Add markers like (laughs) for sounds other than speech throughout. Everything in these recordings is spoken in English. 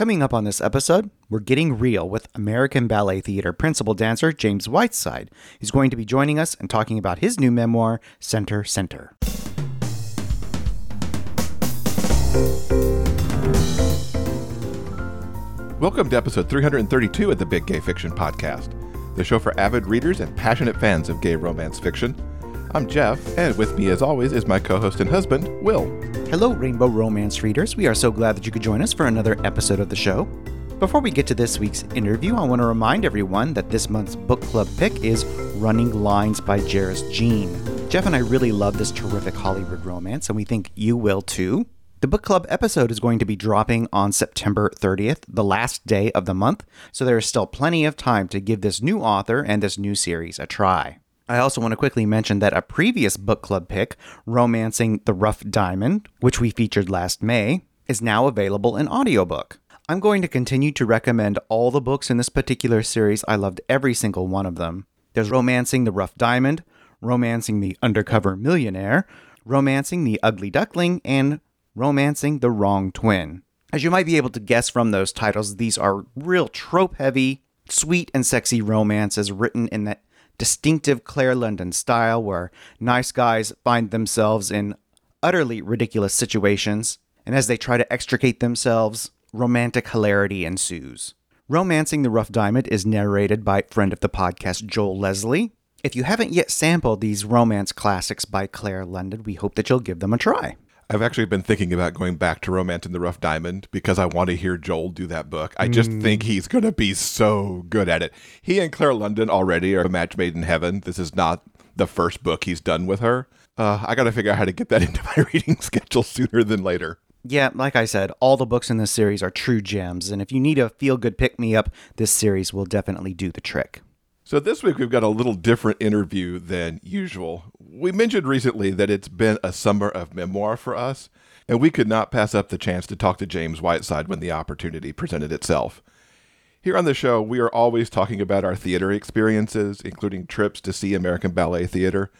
Coming up on this episode, we're getting real with American Ballet Theater principal dancer James Whiteside. He's going to be joining us and talking about his new memoir, Center Center. Welcome to episode 332 of the Big Gay Fiction Podcast, the show for avid readers and passionate fans of gay romance fiction. I'm Jeff, and with me, as always, is my co host and husband, Will. Hello, Rainbow Romance readers. We are so glad that you could join us for another episode of the show. Before we get to this week's interview, I want to remind everyone that this month's book club pick is Running Lines by Jairus Jean. Jeff and I really love this terrific Hollywood romance, and we think you will too. The book club episode is going to be dropping on September 30th, the last day of the month, so there is still plenty of time to give this new author and this new series a try. I also want to quickly mention that a previous book club pick, Romancing the Rough Diamond, which we featured last May, is now available in audiobook. I'm going to continue to recommend all the books in this particular series. I loved every single one of them. There's Romancing the Rough Diamond, Romancing the Undercover Millionaire, Romancing the Ugly Duckling, and Romancing the Wrong Twin. As you might be able to guess from those titles, these are real trope heavy, sweet and sexy romances written in that distinctive Claire London style where nice guys find themselves in utterly ridiculous situations, and as they try to extricate themselves, romantic hilarity ensues. Romancing the Rough Diamond is narrated by friend of the podcast Joel Leslie. If you haven't yet sampled these romance classics by Claire London, we hope that you'll give them a try. I've actually been thinking about going back to Romance Romancing the Rough Diamond because I want to hear Joel do that book. I just mm. think he's going to be so good at it. He and Claire London already are a match made in heaven. This is not the first book he's done with her. Uh, I got to figure out how to get that (laughs) into my reading schedule sooner than later. Yeah, like I said, all the books in this series are true gems, and if you need a feel good pick me up, this series will definitely do the trick. So, this week we've got a little different interview than usual. We mentioned recently that it's been a summer of memoir for us, and we could not pass up the chance to talk to James Whiteside when the opportunity presented itself. Here on the show, we are always talking about our theater experiences, including trips to see American Ballet Theater.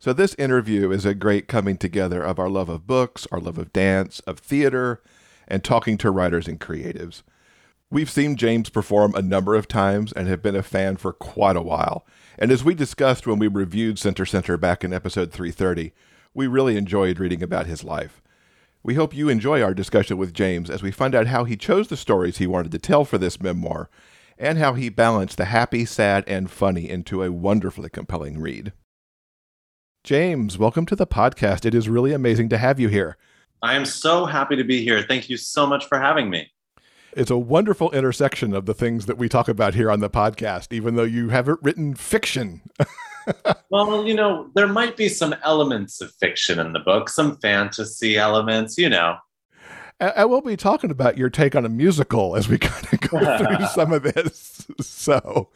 So, this interview is a great coming together of our love of books, our love of dance, of theater, and talking to writers and creatives. We've seen James perform a number of times and have been a fan for quite a while. And as we discussed when we reviewed Center Center back in episode 330, we really enjoyed reading about his life. We hope you enjoy our discussion with James as we find out how he chose the stories he wanted to tell for this memoir and how he balanced the happy, sad, and funny into a wonderfully compelling read. James, welcome to the podcast. It is really amazing to have you here. I am so happy to be here. Thank you so much for having me it's a wonderful intersection of the things that we talk about here on the podcast, even though you haven't written fiction. (laughs) well, you know, there might be some elements of fiction in the book, some fantasy elements, you know. I will be talking about your take on a musical as we (laughs) kind of go through (laughs) some of this. So,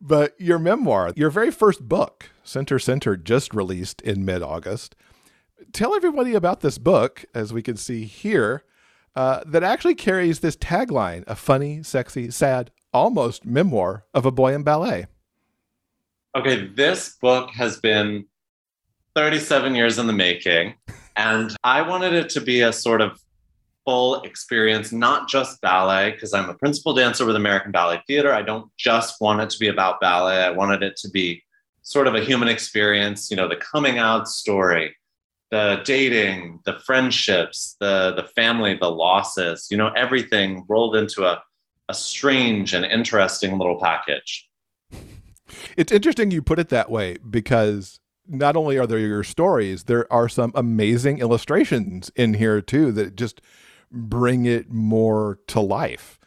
but your memoir, your very first book, Center Center, just released in mid August. Tell everybody about this book, as we can see here. Uh, that actually carries this tagline a funny, sexy, sad, almost memoir of a boy in ballet. Okay, this book has been 37 years in the making, and I wanted it to be a sort of full experience, not just ballet, because I'm a principal dancer with American Ballet Theater. I don't just want it to be about ballet, I wanted it to be sort of a human experience, you know, the coming out story, the dating, the friendships, the the family, the losses, you know, everything rolled into a, a strange and interesting little package. It's interesting you put it that way because not only are there your stories, there are some amazing illustrations in here too that just bring it more to life.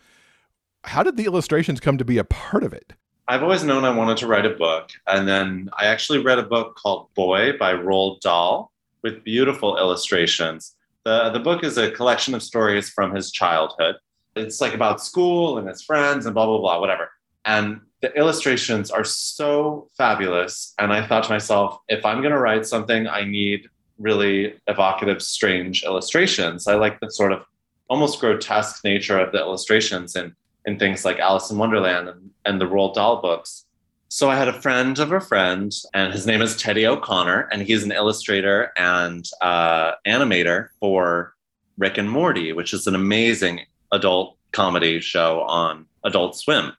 How did the illustrations come to be a part of it? I've always known I wanted to write a book. And then I actually read a book called Boy by Roald Dahl with beautiful illustrations. The, the book is a collection of stories from his childhood. It's like about school and his friends and blah, blah, blah, whatever. And the illustrations are so fabulous. And I thought to myself, if I'm going to write something, I need really evocative, strange illustrations. I like the sort of almost grotesque nature of the illustrations in, in things like Alice in Wonderland and, and the Roald Dahl books. So I had a friend of a friend, and his name is Teddy O'Connor, and he's an illustrator and uh, animator for Rick and Morty, which is an amazing adult comedy show on Adult Swim.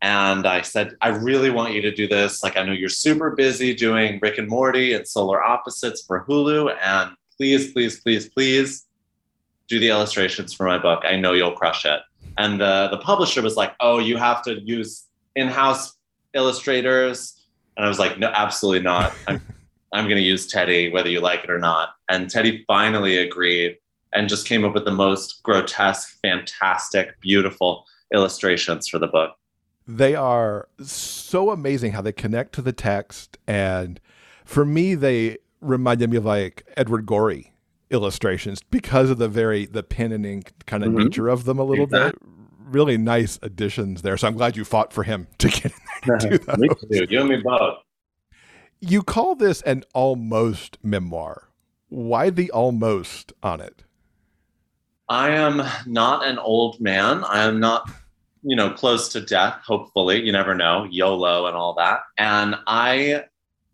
And I said, I really want you to do this. Like, I know you're super busy doing Rick and Morty and Solar Opposites for Hulu. And please, please, please, please do the illustrations for my book. I know you'll crush it. And the, the publisher was like, oh, you have to use in house illustrators. And I was like, no, absolutely not. (laughs) I'm, I'm going to use Teddy, whether you like it or not. And Teddy finally agreed and just came up with the most grotesque, fantastic, beautiful illustrations for the book. They are so amazing how they connect to the text. And for me, they reminded me of like Edward Gorey illustrations because of the very the pen and ink kind of mm-hmm. nature of them a little exactly. bit. Really nice additions there. So I'm glad you fought for him (laughs) to get in there to (laughs) me too. You and me both. You call this an almost memoir. Why the almost on it? I am not an old man. I am not, you know, close to death, hopefully. You never know, YOLO and all that. And I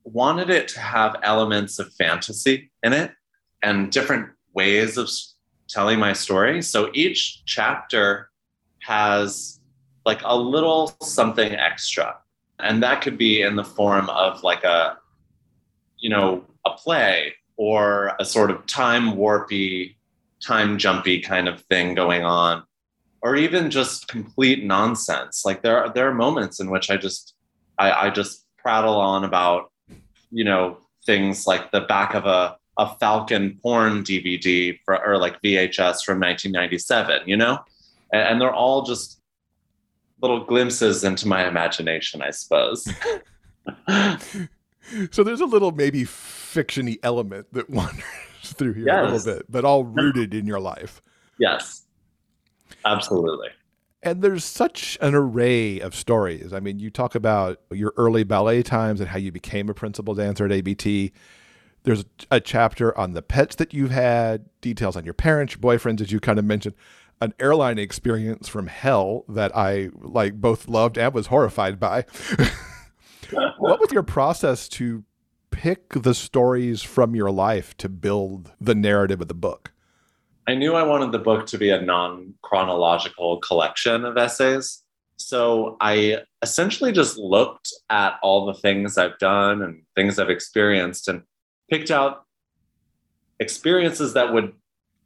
wanted it to have elements of fantasy in it and different ways of telling my story. So each chapter has like a little something extra. And that could be in the form of like a, you know, a play or a sort of time warpy time jumpy kind of thing going on or even just complete nonsense like there are there are moments in which i just i, I just prattle on about you know things like the back of a a falcon porn dvd for, or like vhs from 1997 you know and, and they're all just little glimpses into my imagination i suppose (laughs) so there's a little maybe fictiony element that (laughs) wanders through here yes. a little bit, but all rooted in your life. Yes, absolutely. And there's such an array of stories. I mean, you talk about your early ballet times and how you became a principal dancer at ABT. There's a chapter on the pets that you've had, details on your parents, your boyfriends, as you kind of mentioned, an airline experience from hell that I like both loved and was horrified by. (laughs) what was your process to pick the stories from your life to build the narrative of the book? I knew I wanted the book to be a non chronological collection of essays. So I essentially just looked at all the things I've done and things I've experienced and picked out experiences that would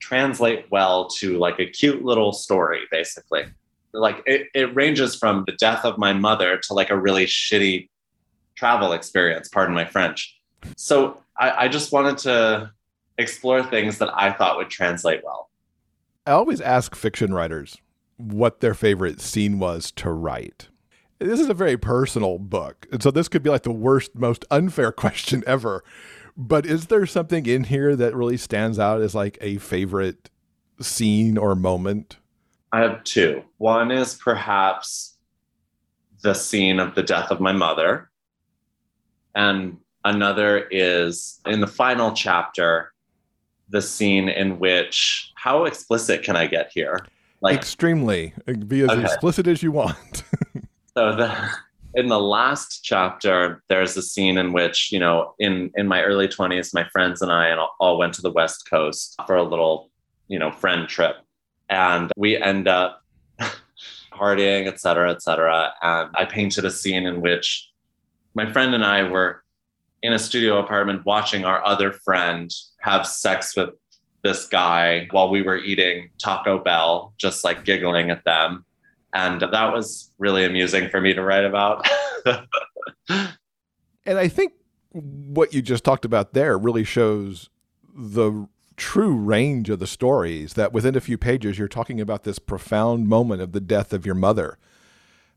translate well to like a cute little story, basically. Like it, it ranges from the death of my mother to like a really shitty travel experience, pardon my French. So I, I just wanted to explore things that I thought would translate well. I always ask fiction writers what their favorite scene was to write. This is a very personal book. And so this could be like the worst, most unfair (laughs) question ever. But is there something in here that really stands out as like a favorite scene or moment? I have two. One is perhaps the scene of the death of my mother. And another is in the final chapter, the scene in which, how explicit can I get here? Like, Extremely. Be as okay. explicit as you want. (laughs) so the in the last chapter, there's a scene in which, you know, in in my early 20s, my friends and I and all went to the West Coast for a little, you know, friend trip. And we end up (laughs) partying, et cetera, et cetera. And I painted a scene in which my friend and I were in a studio apartment watching our other friend have sex with this guy while we were eating Taco Bell, just like giggling at them. And that was really amusing for me to write about. (laughs) and I think what you just talked about there really shows the true range of the stories that within a few pages you're talking about this profound moment of the death of your mother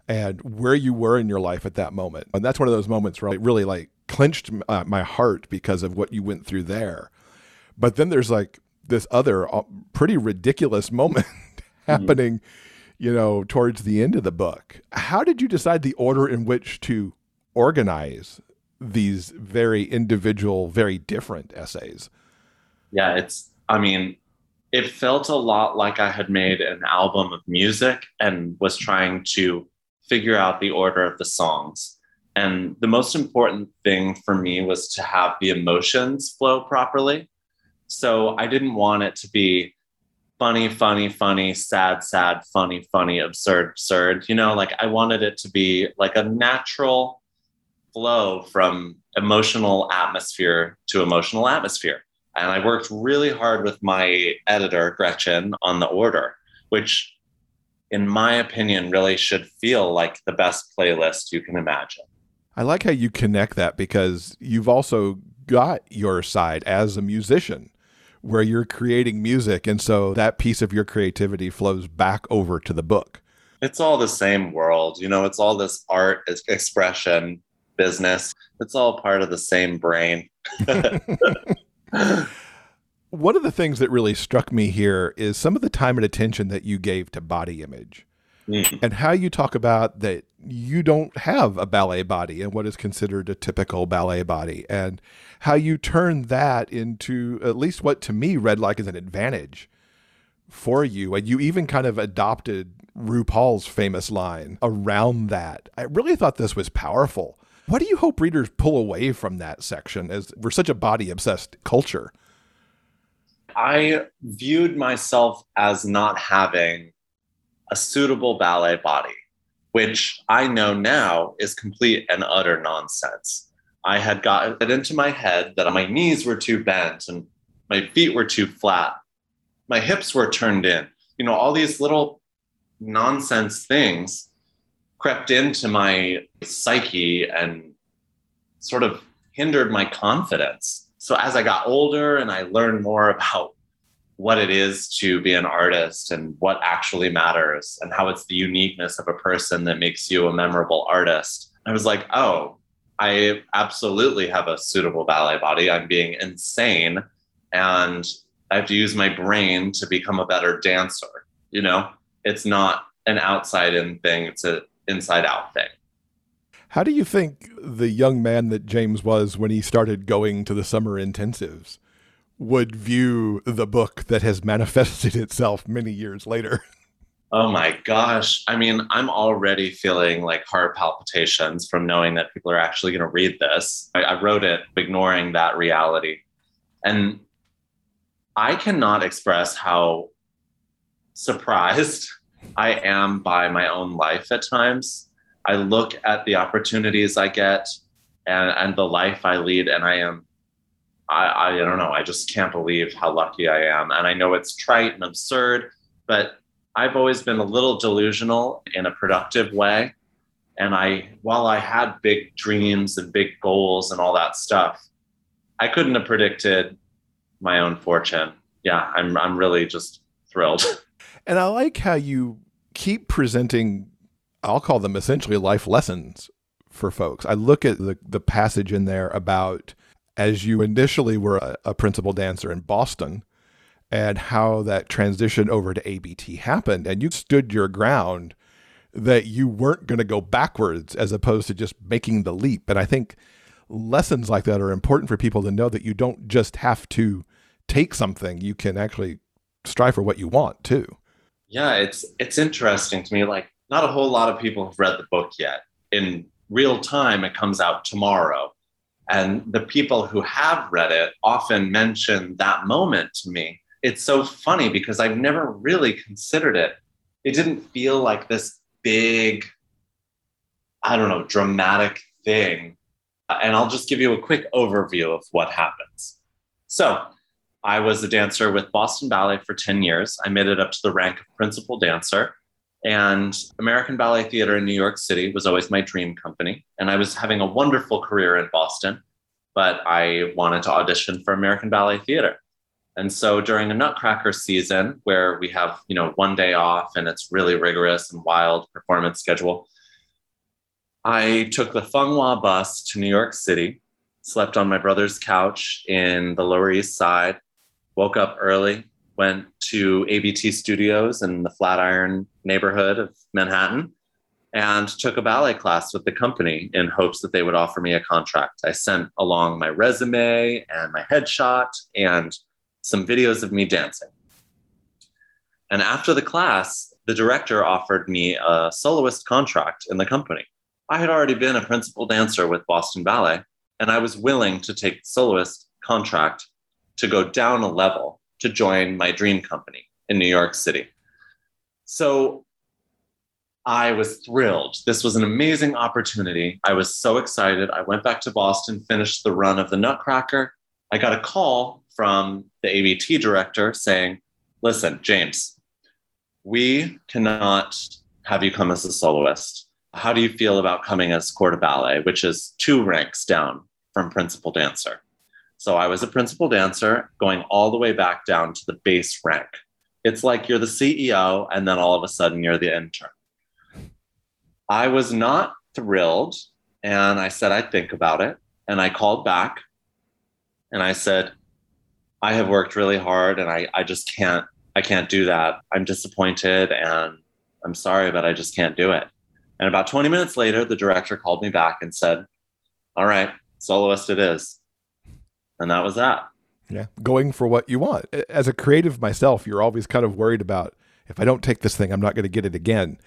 and where you were in your life at that moment. And that's one of those moments where it really like clenched uh, my heart because of what you went through there. But then there's like this other uh, pretty ridiculous (laughs) moment happening, you know, towards the end of the book. How did you decide the order in which to organize these very individual, very different essays? Yeah, it's, I mean, it felt a lot like I had made an album of music and was trying to figure out the order of the songs. And the most important thing for me was to have the emotions flow properly. So I didn't want it to be funny, funny, funny, sad, sad, funny, funny, absurd, absurd. You know, like I wanted it to be like a natural flow from emotional atmosphere to emotional atmosphere. And I worked really hard with my editor, Gretchen, on the order, which, in my opinion, really should feel like the best playlist you can imagine. I like how you connect that because you've also got your side as a musician where you're creating music. And so that piece of your creativity flows back over to the book. It's all the same world. You know, it's all this art expression business. It's all part of the same brain. (laughs) One of the things that really struck me here is some of the time and attention that you gave to body image mm. and how you talk about that you don't have a ballet body and what is considered a typical ballet body and how you turn that into at least what to me read like as an advantage for you and you even kind of adopted RuPaul's famous line around that. I really thought this was powerful. What do you hope readers pull away from that section as we're such a body obsessed culture? I viewed myself as not having a suitable ballet body, which I know now is complete and utter nonsense. I had gotten it into my head that my knees were too bent and my feet were too flat. My hips were turned in. You know, all these little nonsense things crept into my psyche and sort of hindered my confidence. So as I got older and I learned more about what it is to be an artist and what actually matters and how it's the uniqueness of a person that makes you a memorable artist. I was like, oh, I absolutely have a suitable ballet body. I'm being insane and I have to use my brain to become a better dancer. You know, it's not an outside in thing, it's an inside out thing. How do you think the young man that James was when he started going to the summer intensives would view the book that has manifested (laughs) itself many years later. Oh my gosh. I mean, I'm already feeling like heart palpitations from knowing that people are actually going to read this. I, I, wrote it ignoring that reality. And I cannot express how surprised (laughs) I am by my own life at times. I look at the opportunities I get and, and the life I lead, and I am I, I don't know. I just can't believe how lucky I am. And I know it's trite and absurd, but I've always been a little delusional in a productive way. And I, while I had big dreams and big goals and all that stuff, I couldn't have predicted my own fortune. Yeah, I'm, I'm really just thrilled. (laughs) And I like how you keep presenting, I'll call them essentially life lessons for folks. I look at the, the passage in there about as you initially were a, a principal dancer in Boston and how that transition over to ABT happened. And you stood your ground that you weren't going to go backwards as opposed to just making the leap. And I think lessons like that are important for people to know that you don't just have to take something, you can actually strive for what you want too. Yeah, it's it's interesting to me like not a whole lot of people have read the book yet. In real time it comes out tomorrow and the people who have read it often mention that moment to me. It's so funny because I've never really considered it. It didn't feel like this big, I don't know, dramatic thing. Uh, and I'll just give you a quick overview of what happens. So, I was a dancer with Boston Ballet for 10 years. I made it up to the rank of principal dancer. And American Ballet Theater in New York City was always my dream company. And I was having a wonderful career in Boston, but I wanted to audition for American Ballet Theater. And so during a Nutcracker season, where we have, you know, one day off and it's really rigorous and wild performance schedule, I took the Hua bus to New York City, slept on my brother's couch in the Lower East Side, woke up early, went to ABT Studios in the Flatiron neighborhood of Manhattan and took a ballet class with the company in hopes that they would offer me a contract. I sent along my resume and my headshot and some videos of me dancing. And after the class, the director offered me a soloist contract in the company. I had already been a principal dancer with Boston Ballet, and I was willing to take the soloist contract to go down a level to join my dream company, in New York City. So I was thrilled. This was an amazing opportunity. I was so excited. I went back to Boston, finished the run of the Nutcracker. I got a call from the ABT director saying, Listen, James, we cannot have you come as a soloist. How do you feel about coming as corps de ballet, which is two ranks down from principal dancer? So I was a principal dancer going all the way back down to the base rank. It's like you're the CEO and then all of a sudden you're the intern. I was not thrilled and I said I'd think about it. And I called back and I said, I have worked really hard and I, I just can't, I can't do that. I'm disappointed and I'm sorry, but I just can't do it. And about 20 minutes later, the director called me back and said, All right, soloist it is. And that was that. Yeah. Going for what you want. As a creative myself, you're always kind of worried about if I don't take this thing, I'm not going to get it again.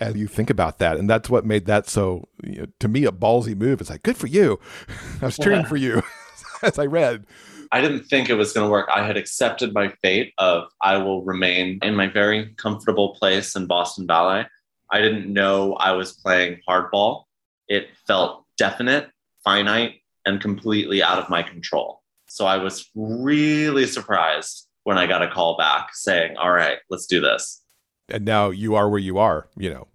And you think about that. And that's what made that so, you know, to me, a ballsy move. It's like, good for you. (laughs) I was cheering yeah. for you (laughs) as I read. I didn't think it was going to work. I had accepted my fate of I will remain in my very comfortable place in Boston Ballet. I didn't know I was playing hardball. It felt definite, finite, and completely out of my control. So I was really surprised when I got a call back saying, All right, let's do this. And now you are where you are, you know.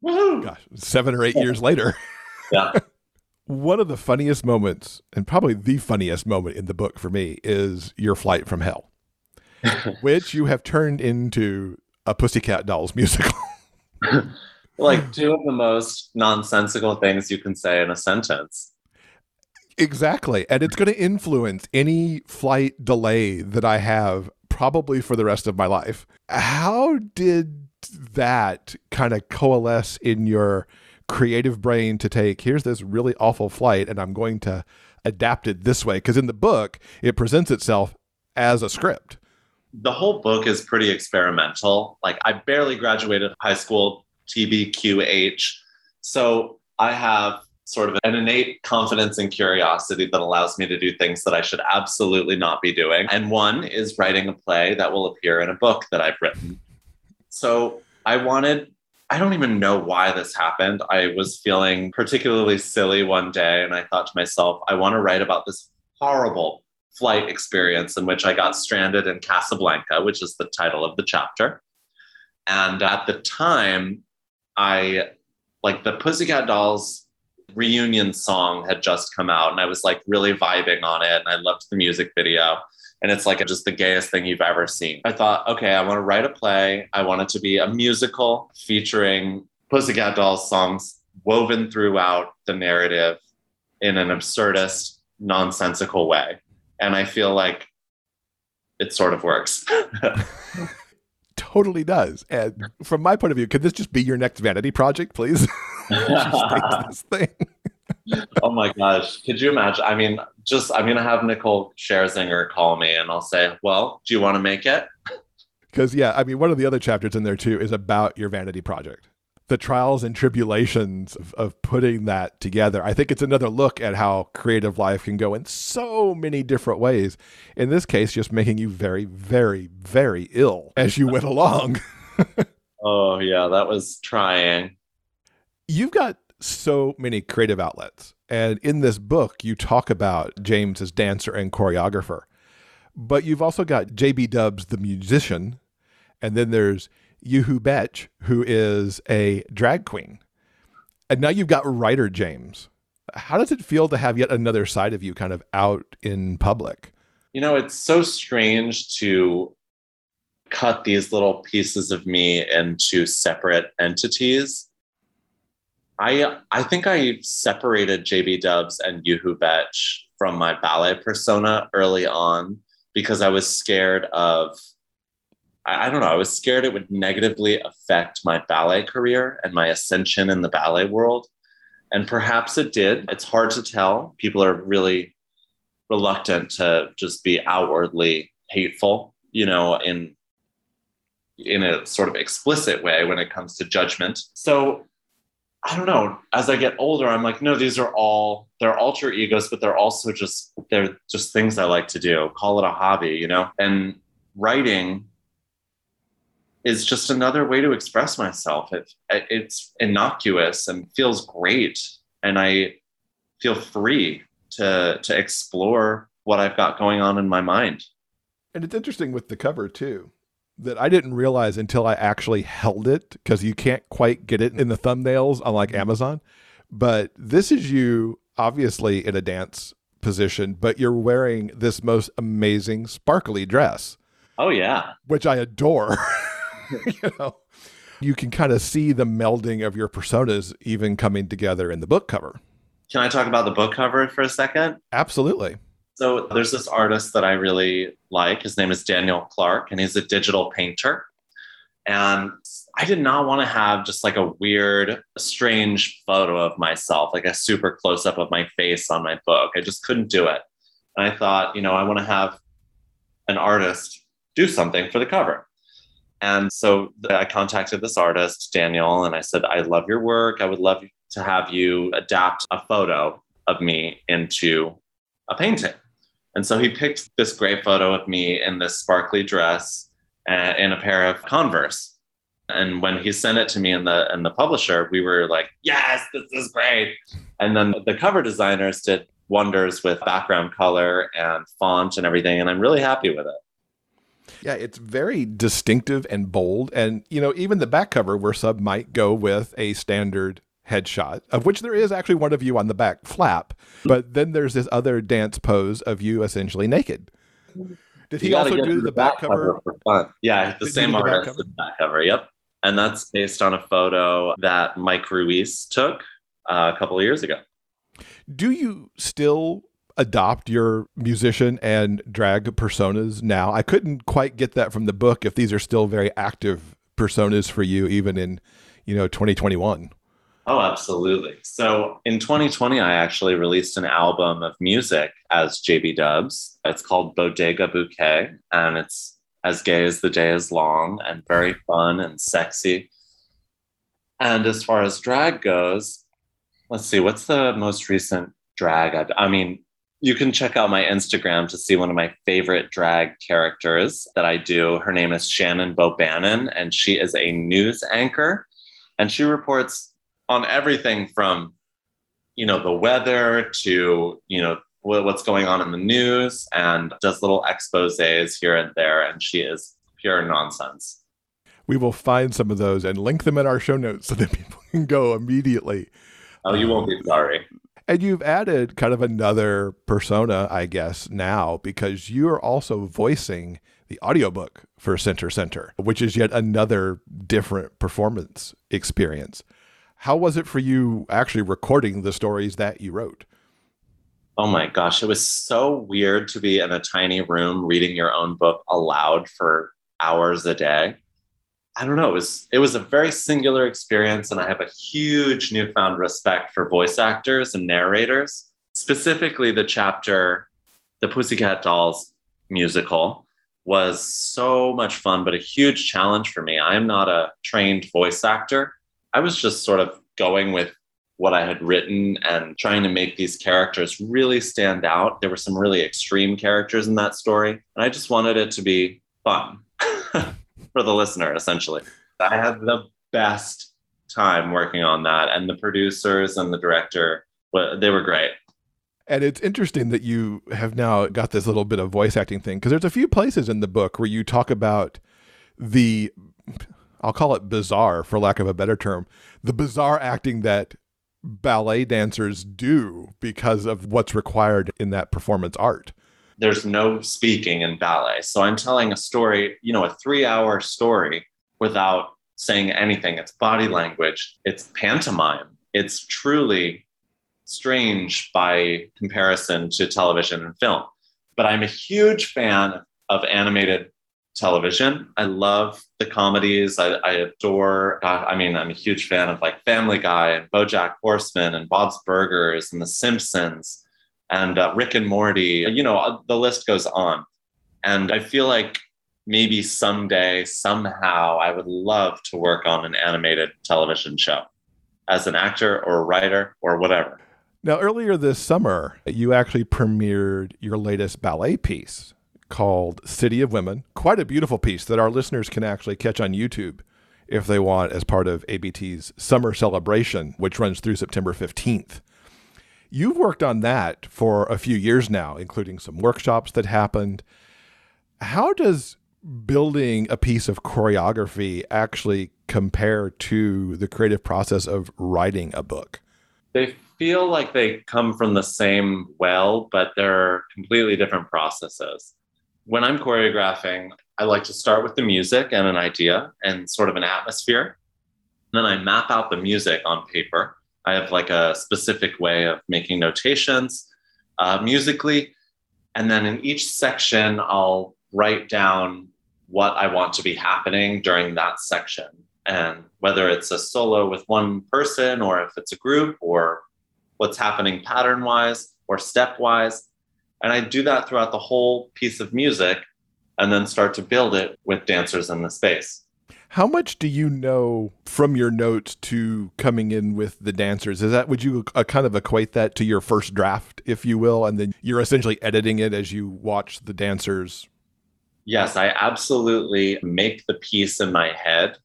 Woo-hoo! Gosh, seven or eight years later. (laughs) Yeah. (laughs) One of the funniest moments, and probably the funniest moment in the book for me, is your flight from hell, (laughs) which you have turned into a Pussycat Dolls musical. like two of the most nonsensical things you can say in a sentence. Exactly. And it's going to influence any flight delay that I have probably for the rest of my life. How did that kind of coalesce in your creative brain to take here's this really awful flight and I'm going to adapt it this way because in the book it presents itself as a script. The whole book is pretty experimental. Like I barely graduated high school TBQH. So I have sort of an innate confidence and curiosity that allows me to do things that I should absolutely not be doing. And one is writing a play that will appear in a book that I've written. So I wanted I don't even know why this happened. I was feeling particularly silly one day, and I thought to myself, I want to write about this horrible flight experience in which I got stranded in Casablanca, which is the title of the chapter. And at the time, I like the Pussycat Dolls reunion song had just come out, and I was like really vibing on it, and I loved the music video and it's like just the gayest thing you've ever seen. I thought, okay, I want to write a play. I want it to be a musical featuring Pussycat Dolls songs woven throughout the narrative in an absurdist, nonsensical way. And I feel like it sort of works. (laughs) totally does. And from my point of view, could this just be your next vanity project, please? (laughs) this thing (laughs) oh my gosh. Could you imagine? I mean, just I'm gonna have Nicole Scherzinger call me and I'll say, Well, do you want to make it? (laughs) Because yeah, I mean, one of the other chapters in there too is about your vanity project. The trials and tribulations of, of putting that together. I think it's another look at how creative life can go in so many different ways. In this case, just making you very, very, very ill as you went along. (laughs) oh, yeah, that was trying. You've got so many creative outlets. And in this book, you talk about James as dancer and choreographer. But you've also got JB Dubs, the musician. And then there's Ühu Betch, who is a drag queen. And now you've got writer James. How does it feel to have yet another side of you kind of out in public? You know, it's so strange to cut these little pieces of me into separate entities I I think I separated JB Dubs and Ühu Betch from my ballet persona early on because I was scared of I, I don't know, I was scared it would negatively affect my ballet career and my ascension in the ballet world. And perhaps it did. It's hard to tell. People are really reluctant to just be outwardly hateful, you know, in in a sort of explicit way when it comes to judgment. So I don't know. As I get older, I'm like, no, these are all they're alter egos, but they're also just they're just things I like to do. Call it a hobby, you know. And writing is just another way to express myself. It, it's innocuous and feels great. And I feel free to, to explore what I've got going on in my mind. And it's interesting with the cover too, that I didn't realize until I actually held it because you can't quite get it in the thumbnails on like mm-hmm. Amazon. But this is you obviously in a dance position, but you're wearing this most amazing sparkly dress. Oh yeah. Which I adore. (laughs) (laughs) you know, you can kind of see the melding of your personas even coming together in the book cover. Can I talk about the book cover for a second? Absolutely. So there's this artist that I really like. His name is Daniel Clark, and he's a digital painter. And I did not want to have just like a weird, strange photo of myself, like a super close up of my face on my book. I just couldn't do it. And I thought, you know, I want to have an artist do something for the cover. And so I contacted this artist, Daniel, and I said, I love your work. I would love to have you adapt a photo of me into a painting. And so he picked this great photo of me in this sparkly dress and in a pair of Converse. And when he sent it to me and the and the publisher, we were like, "Yes, this is great." And then the cover designers did wonders with background color and font and everything, and I'm really happy with it. Yeah, it's very distinctive and bold. And, you know, even the back cover where Sub might go with a standard headshot, of which there is actually one of you on the back flap. But then there's this other dance pose of you essentially naked. Did he also do the back, back cover? for fun? Yeah, the Did same artist, the back cover. Yep. And that's based on a photo that Mike Ruiz took uh, a couple of years ago. Do you still adopt your musician and drag personas now? I couldn't quite get that from the book if these are still very active personas for you even in, you know, 2021. Oh, absolutely. So in 2020, I actually released an album of music as JB Dubs. It's called Bodega Bouquet, and it's as gay as the day is long and very fun and sexy. And as far as drag goes, let's see, what's the most recent drag? I've, I mean, you can check out my Instagram to see one of my favorite drag characters that I do. Her name is Shannon Bobannon, and she is a news anchor. And she reports on everything from, you know, the weather to, you know, what's going on in the news and does little exposes here and there. And she is pure nonsense. We will find some of those and link them in our show notes so that (laughs) people can go immediately. Oh, you won't be sorry. And you've added kind of another persona, I guess, now because you're also voicing the audiobook for Center Center, which is yet another different performance experience. How was it for you actually recording the stories that you wrote? Oh my gosh, it was so weird to be in a tiny room reading your own book aloud for hours a day. I don't know, it was it was a very singular experience and I have a huge newfound respect for voice actors and narrators, specifically the chapter the Pussycat Dolls musical was so much fun but a huge challenge for me. I'm not a trained voice actor. I was just sort of going with what I had written and trying to make these characters really stand out. There were some really extreme characters in that story, and I just wanted it to be fun (laughs) for the listener, essentially. I had the best time working on that, and the producers and the director, they were great. And it's interesting that you have now got this little bit of voice acting thing because there's a few places in the book where you talk about the I'll call it bizarre for lack of a better term, the bizarre acting that ballet dancers do because of what's required in that performance art. There's no speaking in ballet. So I'm telling a story, you know, a three hour story without saying anything. It's body language, it's pantomime. It's truly strange by comparison to television and film. But I'm a huge fan of animated television. I love the comedies. I, I adore, uh, I mean, I'm a huge fan of like Family Guy and Bojack Horseman and Bob's Burgers and The Simpsons and uh, Rick and Morty. You know, uh, the list goes on. And I feel like maybe someday, somehow, I would love to work on an animated television show as an actor or a writer or whatever. Now, earlier this summer, you actually premiered your latest ballet piece called City of Women. Quite a beautiful piece that our listeners can actually catch on YouTube if they want as part of ABT's summer celebration, which runs through September 15th. You've worked on that for a few years now, including some workshops that happened. How does building a piece of choreography actually compare to the creative process of writing a book? They feel like they come from the same well, but they're completely different processes. When I'm choreographing, I like to start with the music and an idea and sort of an atmosphere. And then I map out the music on paper. I have like a specific way of making notations uh, musically. And then in each section, I'll write down what I want to be happening during that section. And whether it's a solo with one person or if it's a group or what's happening pattern wise or step wise. And I do that throughout the whole piece of music and then start to build it with dancers in the space. How much do you know from your notes to coming in with the dancers? Is that would you uh, kind of equate that to your first draft, if you will, and then you're essentially editing it as you watch the dancers? Yes, I absolutely make the piece in my head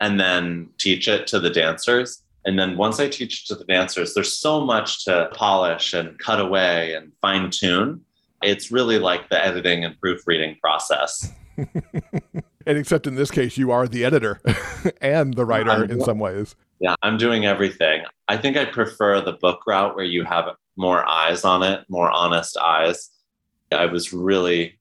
and then teach it to the dancers. And then once I teach it to the dancers, there's so much to polish and cut away and fine tune it's really like the editing and proofreading process. (laughs) and except in this case, you are the editor (laughs) and the writer I'm, in some ways. Yeah, I'm doing everything. I think I prefer the book route where you have more eyes on it, more honest eyes. I was really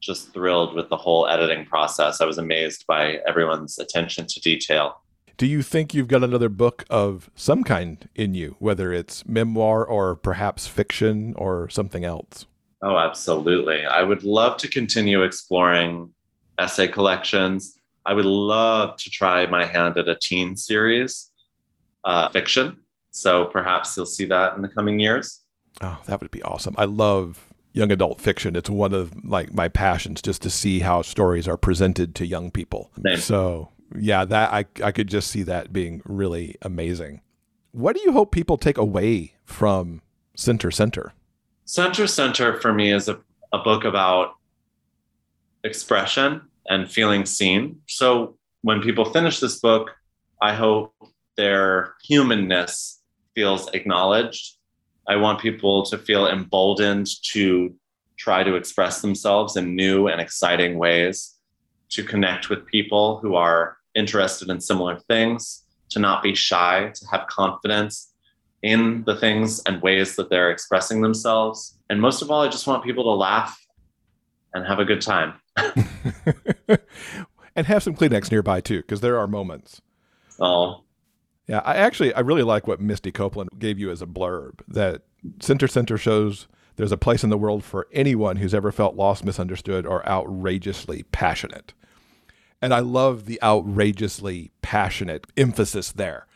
just thrilled with the whole editing process. I was amazed by everyone's attention to detail. Do you think you've got another book of some kind in you, whether it's memoir or perhaps fiction or something else? Oh, absolutely. I would love to continue exploring essay collections. I would love to try my hand at a teen series, uh, fiction. So perhaps you'll see that in the coming years. Oh, that would be awesome. I love young adult fiction. It's one of like my passions just to see how stories are presented to young people. Same. So, yeah, that I I could just see that being really amazing. What do you hope people take away from Center Center? Center Center for me is a, a book about expression and feeling seen. So when people finish this book, I hope their humanness feels acknowledged. I want people to feel emboldened to try to express themselves in new and exciting ways, to connect with people who are interested in similar things, to not be shy, to have confidence, in the things and ways that they're expressing themselves. And most of all, I just want people to laugh and have a good time. (laughs) and have some Kleenex nearby too, because there are moments. Oh. Yeah, I actually I really like what Misty Copeland gave you as a blurb that Center Center shows there's a place in the world for anyone who's ever felt lost, misunderstood, or outrageously passionate. And I love the outrageously passionate emphasis there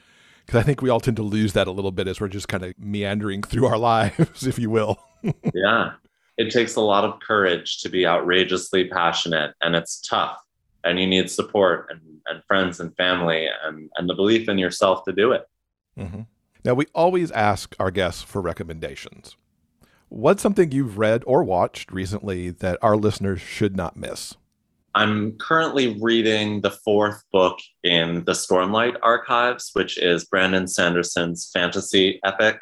because I think we all tend to lose that a little bit as we're just kind of meandering (laughs) through our lives, if you will. (laughs) yeah. It takes a lot of courage to be outrageously passionate, and it's tough. And you need support and, and friends and family and, and the belief in yourself to do it. Mm-hmm. Now, we always ask our guests for recommendations. What's something you've read or watched recently that our listeners should not miss? I'm currently reading the fourth book in the Stormlight Archives, which is Brandon Sanderson's fantasy epic.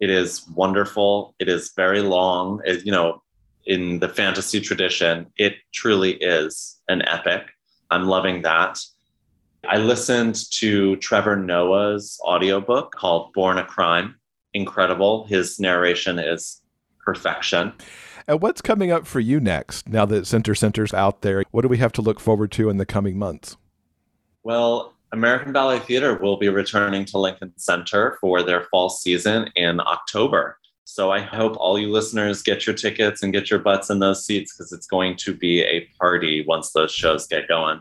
It is wonderful. It is very long. It, you know, in the fantasy tradition, it truly is an epic. I'm loving that. I listened to Trevor Noah's audiobook called Born a Crime. Incredible. His narration is perfection. And what's coming up for you next now that Center Center's out there? What do we have to look forward to in the coming months? Well, American Ballet Theater will be returning to Lincoln Center for their fall season in October. So I hope all you listeners get your tickets and get your butts in those seats because it's going to be a party once those shows get going.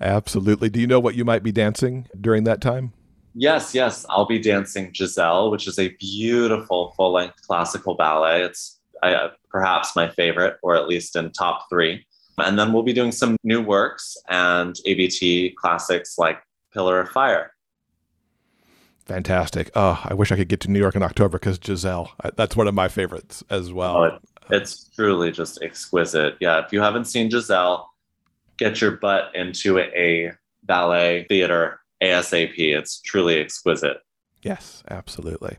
Absolutely. Do you know what you might be dancing during that time? Yes, yes. I'll be dancing Giselle, which is a beautiful full length classical ballet. It's uh, perhaps my favorite, or at least in top three. And then we'll be doing some new works and ABT classics like Pillar of Fire. Fantastic. Oh, I wish I could get to New York in October because Giselle, that's one of my favorites as well. Oh, It's truly just exquisite. Yeah, if you haven't seen Giselle, get your butt into a ballet theater ASAP. It's truly exquisite. Yes, absolutely.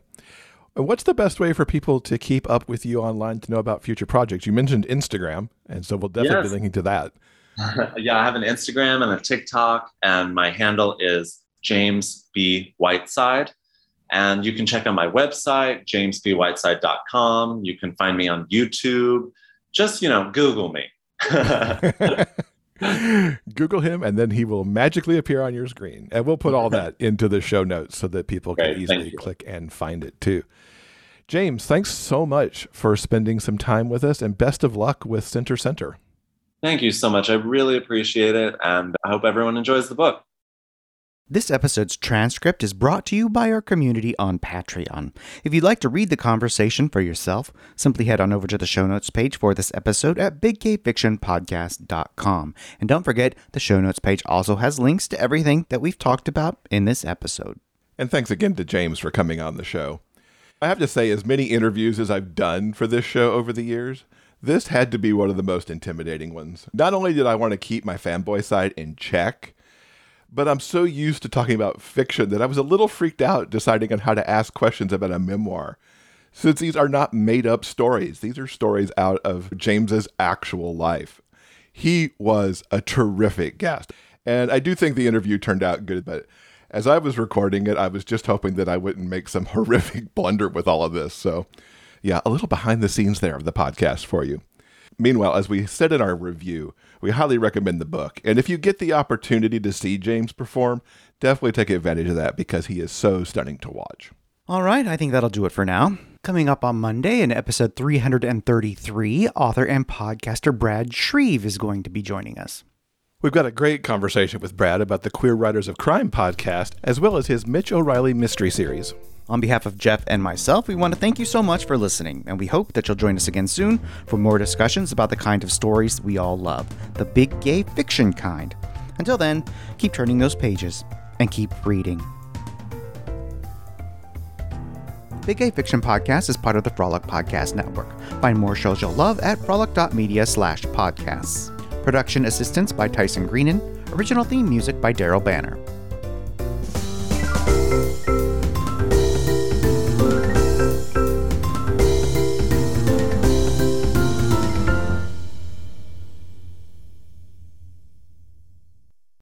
What's the best way for people to keep up with you online to know about future projects? You mentioned Instagram, and so we'll definitely yes. be linking to that. (laughs) yeah, I have an Instagram and a TikTok, and my handle is James B. Whiteside. And you can check out my website, jamesbwhiteside.com. You can find me on YouTube. Just, you know, Google me. (laughs) (laughs) Google him, and then he will magically appear on your screen. And we'll put all that into the show notes so that people can Great, easily click and find it too. James, thanks so much for spending some time with us, and best of luck with Center Center. Thank you so much. I really appreciate it, and I hope everyone enjoys the book. This episode's transcript is brought to you by our community on Patreon. If you'd like to read the conversation for yourself, simply head on over to the show notes page for this episode at biggayfictionpodcast.com. And don't forget, the show notes page also has links to everything that we've talked about in this episode. And thanks again to James for coming on the show. I have to say, as many interviews as I've done for this show over the years, this had to be one of the most intimidating ones. Not only did I want to keep my fanboy side in check, but I'm so used to talking about fiction that I was a little freaked out deciding on how to ask questions about a memoir. Since these are not made up stories, these are stories out of James's actual life. He was a terrific guest. And I do think the interview turned out good, but as I was recording it, I was just hoping that I wouldn't make some (laughs) horrific blunder with all of this. So, yeah, a little behind the scenes there of the podcast for you. Meanwhile, as we said in our review, we highly recommend the book. And if you get the opportunity to see James perform, definitely take advantage of that because he is so stunning to watch. All right, I think that'll do it for now. Coming up on Monday in episode 333, author and podcaster Brad Shreve is going to be joining us. We've got a great conversation with Brad about the Queer Writers of Crime podcast, as well as his Mitch O'Reilly mystery series. On behalf of Jeff and myself, we want to thank you so much for listening, and we hope that you'll join us again soon for more discussions about the kind of stories we all love the big gay fiction kind. Until then, keep turning those pages and keep reading. Big Gay Fiction Podcast is part of the Frolic Podcast Network. Find more shows you'll love at frolic.media slash podcasts. Production assistance by Tyson Greenan. Original theme music by Daryl Banner.